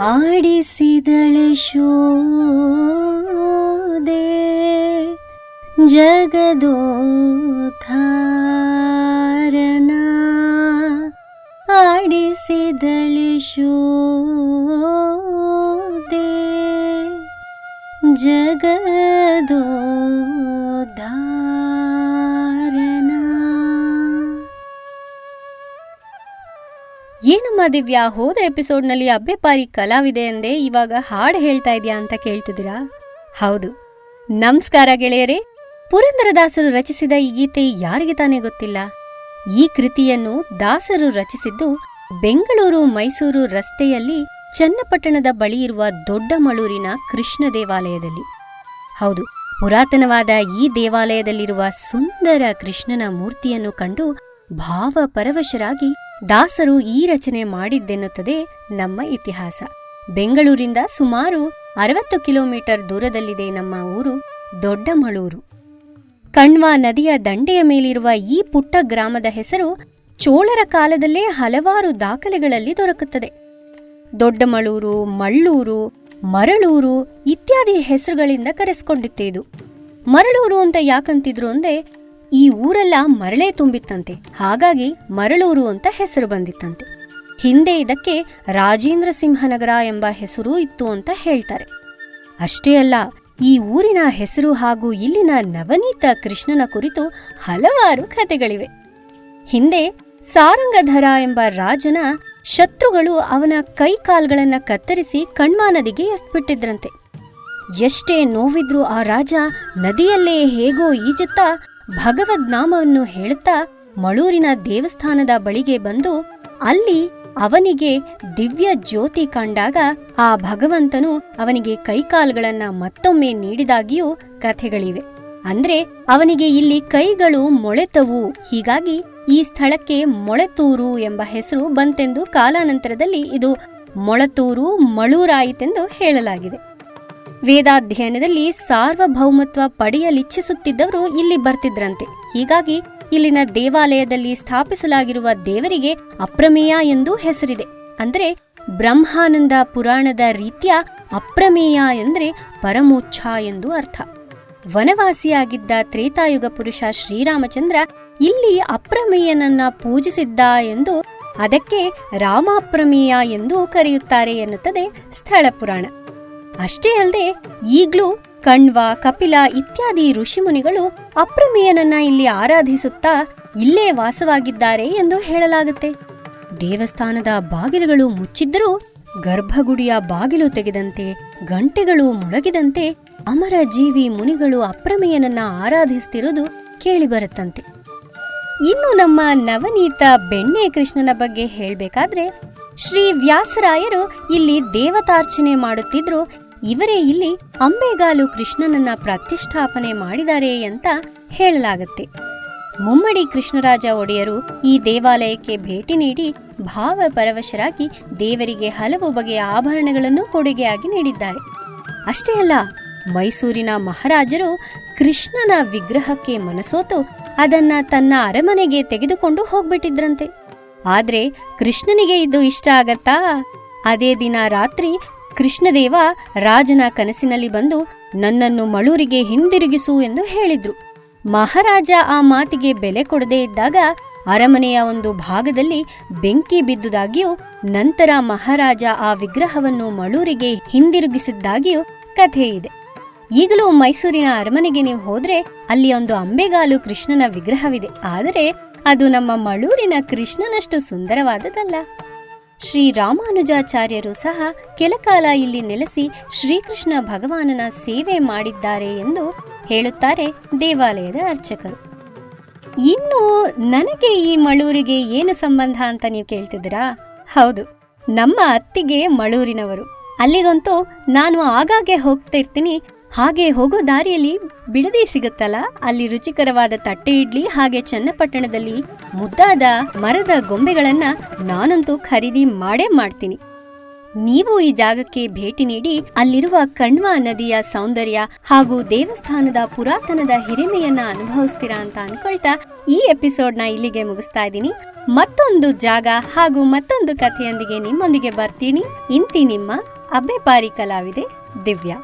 आसिि दले शो दे जगदुधारिदलि शो दे ಏನಮ್ಮ ದಿವ್ಯಾ? ಹೋದ ಎಪಿಸೋಡ್ನಲ್ಲಿ ಅಬ್ಬೆಪಾರಿ ಕಲಾವಿದೆ ಎಂದೇ ಇವಾಗ ಹಾಡು ಹೇಳ್ತಾ ಇದೆಯಾ ಅಂತ ಕೇಳ್ತಿದ್ದೀರಾ? ಹೌದು. ನಮಸ್ಕಾರ ಗೆಳೆಯರೇ. ಪುರಂದರದಾಸರು ರಚಿಸಿದ ಈ ಗೀತೆ ಯಾರಿಗೆ ತಾನೇ ಗೊತ್ತಿಲ್ಲ? ಈ ಕೃತಿಯನ್ನು ದಾಸರು ರಚಿಸಿದ್ದು ಬೆಂಗಳೂರು ಮೈಸೂರು ರಸ್ತೆಯಲ್ಲಿ ಚನ್ನಪಟ್ಟಣದ ಬಳಿ ಇರುವ ದೊಡ್ಡಮಳೂರಿನ ಕೃಷ್ಣ ದೇವಾಲಯದಲ್ಲಿ. ಹೌದು, ಪುರಾತನವಾದ ಈ ದೇವಾಲಯದಲ್ಲಿರುವ ಸುಂದರ ಕೃಷ್ಣನ ಮೂರ್ತಿಯನ್ನು ಕಂಡು ಭಾವಪರವಶರಾಗಿ ದಾಸರು ಈ ರಚನೆ ಮಾಡಿದ್ದೆನ್ನುತ್ತದೆ ನಮ್ಮ ಇತಿಹಾಸ. ಬೆಂಗಳೂರಿಂದ ಸುಮಾರು ಅರವತ್ತು ಕಿಲೋಮೀಟರ್ ದೂರದಲ್ಲಿದೆ ನಮ್ಮ ಊರು ದೊಡ್ಡಮಳೂರು. ಕಣ್ವ ನದಿಯ ದಂಡೆಯ ಮೇಲಿರುವ ಈ ಪುಟ್ಟ ಗ್ರಾಮದ ಹೆಸರು ಚೋಳರ ಕಾಲದಲ್ಲೇ ಹಲವಾರು ದಾಖಲೆಗಳಲ್ಲಿ ದೊರಕುತ್ತದೆ. ದೊಡ್ಡಮಳೂರು, ಮಳ್ಳೂರು, ಮರಳೂರು ಇತ್ಯಾದಿ ಹೆಸರುಗಳಿಂದ ಕರೆಸ್ಕೊಂಡಿತ್ತೆ ಇದು ಮರಳೂರು ಅಂತ ಯಾಕಂತಿದ್ರು ಅಂದ್ರೆ ಈ ಊರೆಲ್ಲ ಮರಳೇ ತುಂಬಿತ್ತಂತೆ. ಹಾಗಾಗಿ ಮರಳೂರು ಅಂತ ಹೆಸರು ಬಂದಿತ್ತಂತೆ. ಹಿಂದೆ ಇದಕ್ಕೆ ರಾಜೇಂದ್ರ ಸಿಂಹನಗರ ಎಂಬ ಹೆಸರು ಇತ್ತು ಅಂತ ಹೇಳ್ತಾರೆ. ಅಷ್ಟೇ ಅಲ್ಲ, ಈ ಊರಿನ ಹೆಸರು ಹಾಗೂ ಇಲ್ಲಿನ ನವನೀತ ಕೃಷ್ಣನ ಕುರಿತು ಹಲವಾರು ಕಥೆಗಳಿವೆ. ಹಿಂದೆ ಸಾರಂಗಧರ ಎಂಬ ರಾಜನ ಶತ್ರುಗಳು ಅವನ ಕೈ ಕಾಲ್ಗಳನ್ನ ಕತ್ತರಿಸಿ ಕಣ್ಮಾ ನದಿಗೆ ಎಸ್ಬಿಟ್ಟಿದ್ರಂತೆ. ಎಷ್ಟೇ ನೋವಿದ್ರೂ ಆ ರಾಜ ನದಿಯಲ್ಲೇ ಹೇಗೋ ಈಜುತ್ತಾ ಭಗವದ್ ನಾಮವನ್ನು ಹೇಳುತ್ತಾ ಮಳೂರಿನ ದೇವಸ್ಥಾನದ ಬಳಿಗೆ ಬಂದು ಅಲ್ಲಿ ಅವನಿಗೆ ದಿವ್ಯ ಜ್ಯೋತಿ ಕಂಡಾಗ ಆ ಭಗವಂತನು ಅವನಿಗೆ ಕೈಕಾಲುಗಳನ್ನ ಮತ್ತೊಮ್ಮೆ ನೀಡಿದಾಗಿಯೂ ಕಥೆಗಳಿವೆ. ಅಂದ್ರೆ ಅವನಿಗೆ ಇಲ್ಲಿ ಕೈಗಳು ಮೊಳೆತವು. ಹೀಗಾಗಿ ಈ ಸ್ಥಳಕ್ಕೆ ಮೊಳೆತೂರು ಎಂಬ ಹೆಸರು ಬಂತೆಂದು ಕಾಲಾನಂತರದಲ್ಲಿ ಇದು ಮೊಳತೂರು ಮಳೂರಾಯಿತೆಂದು ಹೇಳಲಾಗಿದೆ. ವೇದಾಧ್ಯಯನದಲ್ಲಿ ಸಾರ್ವಭೌಮತ್ವ ಪಡೆಯಲಿಚ್ಛಿಸುತ್ತಿದ್ದವರು ಇಲ್ಲಿ ಬರ್ತಿದ್ರಂತೆ. ಹೀಗಾಗಿ ಇಲ್ಲಿನ ದೇವಾಲಯದಲ್ಲಿ ಸ್ಥಾಪಿಸಲಾಗಿರುವ ದೇವರಿಗೆ ಅಪ್ರಮೇಯ ಎಂದು ಹೆಸರಿದೆ. ಅಂದರೆ ಬ್ರಹ್ಮಾನಂದ ಪುರಾಣದ ರೀತಿಯ ಅಪ್ರಮೇಯ ಎಂದರೆ ಪರಮೋಚ್ಛ ಎಂದು ಅರ್ಥ. ವನವಾಸಿಯಾಗಿದ್ದ ತ್ರೇತಾಯುಗ ಪುರುಷ ಶ್ರೀರಾಮಚಂದ್ರ ಇಲ್ಲಿ ಅಪ್ರಮೇಯನನ್ನ ಪೂಜಿಸಿದ್ದ ಎಂದು ಅದಕ್ಕೆ ರಾಮಾಪ್ರಮೇಯ ಎಂದು ಕರೆಯುತ್ತಾರೆ ಎನ್ನುತ್ತದೆ ಸ್ಥಳ ಪುರಾಣ ಅಷ್ಟೇ ಅಲ್ಲದೆ ಈಗ್ಲೂ ಕಣ್ವ, ಕಪಿಲ ಇತ್ಯಾದಿ ಋಷಿಮುನಿಗಳು ಅಪ್ರಮೇಯನನ್ನ ಇಲ್ಲಿ ಆರಾಧಿಸುತ್ತಾ ಇಲ್ಲೇ ವಾಸವಾಗಿದ್ದಾರೆ ಎಂದು ಹೇಳಲಾಗುತ್ತೆ. ದೇವಸ್ಥಾನದ ಬಾಗಿಲುಗಳು ಮುಚ್ಚಿದ್ದರೂ ಗರ್ಭಗುಡಿಯ ಬಾಗಿಲು ತೆಗೆದಂತೆ, ಗಂಟೆಗಳು ಮೊಳಗಿದಂತೆ ಅಮರ ಜೀವಿ ಮುನಿಗಳು ಅಪ್ರಮೇಯನನ್ನ ಆರಾಧಿಸ್ತಿರುವುದು ಕೇಳಿಬರುತ್ತಂತೆ. ಇನ್ನು ನಮ್ಮ ನವನೀತ ಬೆಣ್ಣೆ ಕೃಷ್ಣನ ಬಗ್ಗೆ ಹೇಳಬೇಕಾದ್ರೆ, ಶ್ರೀ ವ್ಯಾಸರಾಯರು ಇಲ್ಲಿ ದೇವತಾರ್ಚನೆ ಮಾಡುತ್ತಿದ್ರು ಇವರೇ ಇಲ್ಲಿ ಅಂಬೆಗಾಲು ಕೃಷ್ಣನನ್ನ ಪ್ರತಿಷ್ಠಾಪನೆ ಮಾಡಿದ್ದಾರೆ ಅಂತ ಹೇಳಲಾಗುತ್ತೆ. ಮುಮ್ಮಡಿ ಕೃಷ್ಣರಾಜ ಒಡೆಯರು ಈ ದೇವಾಲಯಕ್ಕೆ ಭೇಟಿ ನೀಡಿ ಭಾವ ಪರವಶರಾಗಿ ದೇವರಿಗೆ ಹಲವು ಬಗೆಯ ಆಭರಣಗಳನ್ನು ಕೊಡುಗೆಯಾಗಿ ನೀಡಿದ್ದಾರೆ. ಅಷ್ಟೇ ಅಲ್ಲ, ಮೈಸೂರಿನ ಮಹಾರಾಜರು ಕೃಷ್ಣನ ವಿಗ್ರಹಕ್ಕೆ ಮನಸೋತು ಅದನ್ನ ತನ್ನ ಅರಮನೆಗೆ ತೆಗೆದುಕೊಂಡು ಹೋಗ್ಬಿಟ್ಟಿದ್ರಂತೆ. ಆದ್ರೆ ಕೃಷ್ಣನಿಗೆ ಇದು ಇಷ್ಟ ಆಗತ್ತಾ? ಅದೇ ದಿನ ರಾತ್ರಿ ಕೃಷ್ಣದೇವ ರಾಜನ ಕನಸಿನಲ್ಲಿ ಬಂದು ನನ್ನನ್ನು ಮಳೂರಿಗೆ ಹಿಂದಿರುಗಿಸು ಎಂದು ಹೇಳಿದ್ರು. ಮಹಾರಾಜ ಆ ಮಾತಿಗೆ ಬೆಲೆ ಕೊಡದೇ ಇದ್ದಾಗ ಅರಮನೆಯ ಒಂದು ಭಾಗದಲ್ಲಿ ಬೆಂಕಿ ಬಿದ್ದುದಾಗಿಯೂ ನಂತರ ಮಹಾರಾಜ ಆ ವಿಗ್ರಹವನ್ನು ಮಳೂರಿಗೆ ಹಿಂದಿರುಗಿಸಿದ್ದಾಗಿಯೂ ಕಥೆ ಇದೆ. ಈಗಲೂ ಮೈಸೂರಿನ ಅರಮನೆಗೆ ನೀವು ಹೋದ್ರೆ ಅಲ್ಲಿ ಒಂದು ಅಂಬೆಗಾಲು ಕೃಷ್ಣನ ವಿಗ್ರಹವಿದೆ. ಆದರೆ ಅದು ನಮ್ಮ ಮಳೂರಿನ ಕೃಷ್ಣನಷ್ಟು ಸುಂದರವಾದದಲ್ಲ ಶ್ರೀ ರಾಮಾನುಜಾಚಾರ್ಯರು ಸಹ ಕೆಲಕಾಲ ಇಲ್ಲಿ ನೆಲೆಸಿ ಶ್ರೀಕೃಷ್ಣ ಭಗವಾನನ ಸೇವೆ ಮಾಡಿದ್ದಾರೆ ಎಂದು ಹೇಳುತ್ತಾರೆ ದೇವಾಲಯದ ಅರ್ಚಕರು. ಇನ್ನು ನನಗೆ ಈ ಮಳೂರಿಗೆ ಏನು ಸಂಬಂಧ ಅಂತ ನೀವು ಕೇಳ್ತಿದ್ದೀರಾ? ಹೌದು, ನಮ್ಮ ಅತ್ತಿಗೆ ಮಳೂರಿನವರು. ಅಲ್ಲಿಗಂತೂ ನಾನು ಆಗಾಗ್ಗೆ ಹೋಗ್ತಾ ಇರ್ತೀನಿ ಹಾಗೆ ಹೋಗೋ ದಾರಿಯಲ್ಲಿ ಬಿಡದೇ ಸಿಗುತ್ತಲ್ಲ? ಅಲ್ಲಿ ರುಚಿಕರವಾದ ತಟ್ಟೆ ಇಡ್ಲಿ ಹಾಗೆ ಚನ್ನಪಟ್ಟಣದಲ್ಲಿ ಮುದ್ದಾದ ಮರದ ಗೊಂಬೆಗಳನ್ನ ನಾನಂತೂ ಖರೀದಿ ಮಾಡೇ ಮಾಡ್ತೀನಿ. ನೀವು ಈ ಜಾಗಕ್ಕೆ ಭೇಟಿ ನೀಡಿ ಅಲ್ಲಿರುವ ಕಣ್ವ ನದಿಯ ಸೌಂದರ್ಯ ಹಾಗೂ ದೇವಸ್ಥಾನದ ಪುರಾತನದ ಹಿರಿಮೆಯನ್ನ ಅನುಭವಿಸ್ತೀರಾ ಅಂತ ಅನ್ಕೊಳ್ತಾ ಈ ಎಪಿಸೋಡ್ನ ಇಲ್ಲಿಗೆ ಮುಗಿಸ್ತಾ ಇದ್ದೀನಿ. ಮತ್ತೊಂದು ಜಾಗ ಹಾಗೂ ಮತ್ತೊಂದು ಕಥೆಯೊಂದಿಗೆ ನಿಮ್ಮೊಂದಿಗೆ ಬರ್ತೀನಿ. ಇಂತಿ ನಿಮ್ಮ ಅಬ್ಬೆಪಾರಿ ಕಲಾವಿದೆ ದಿವ್ಯಾ.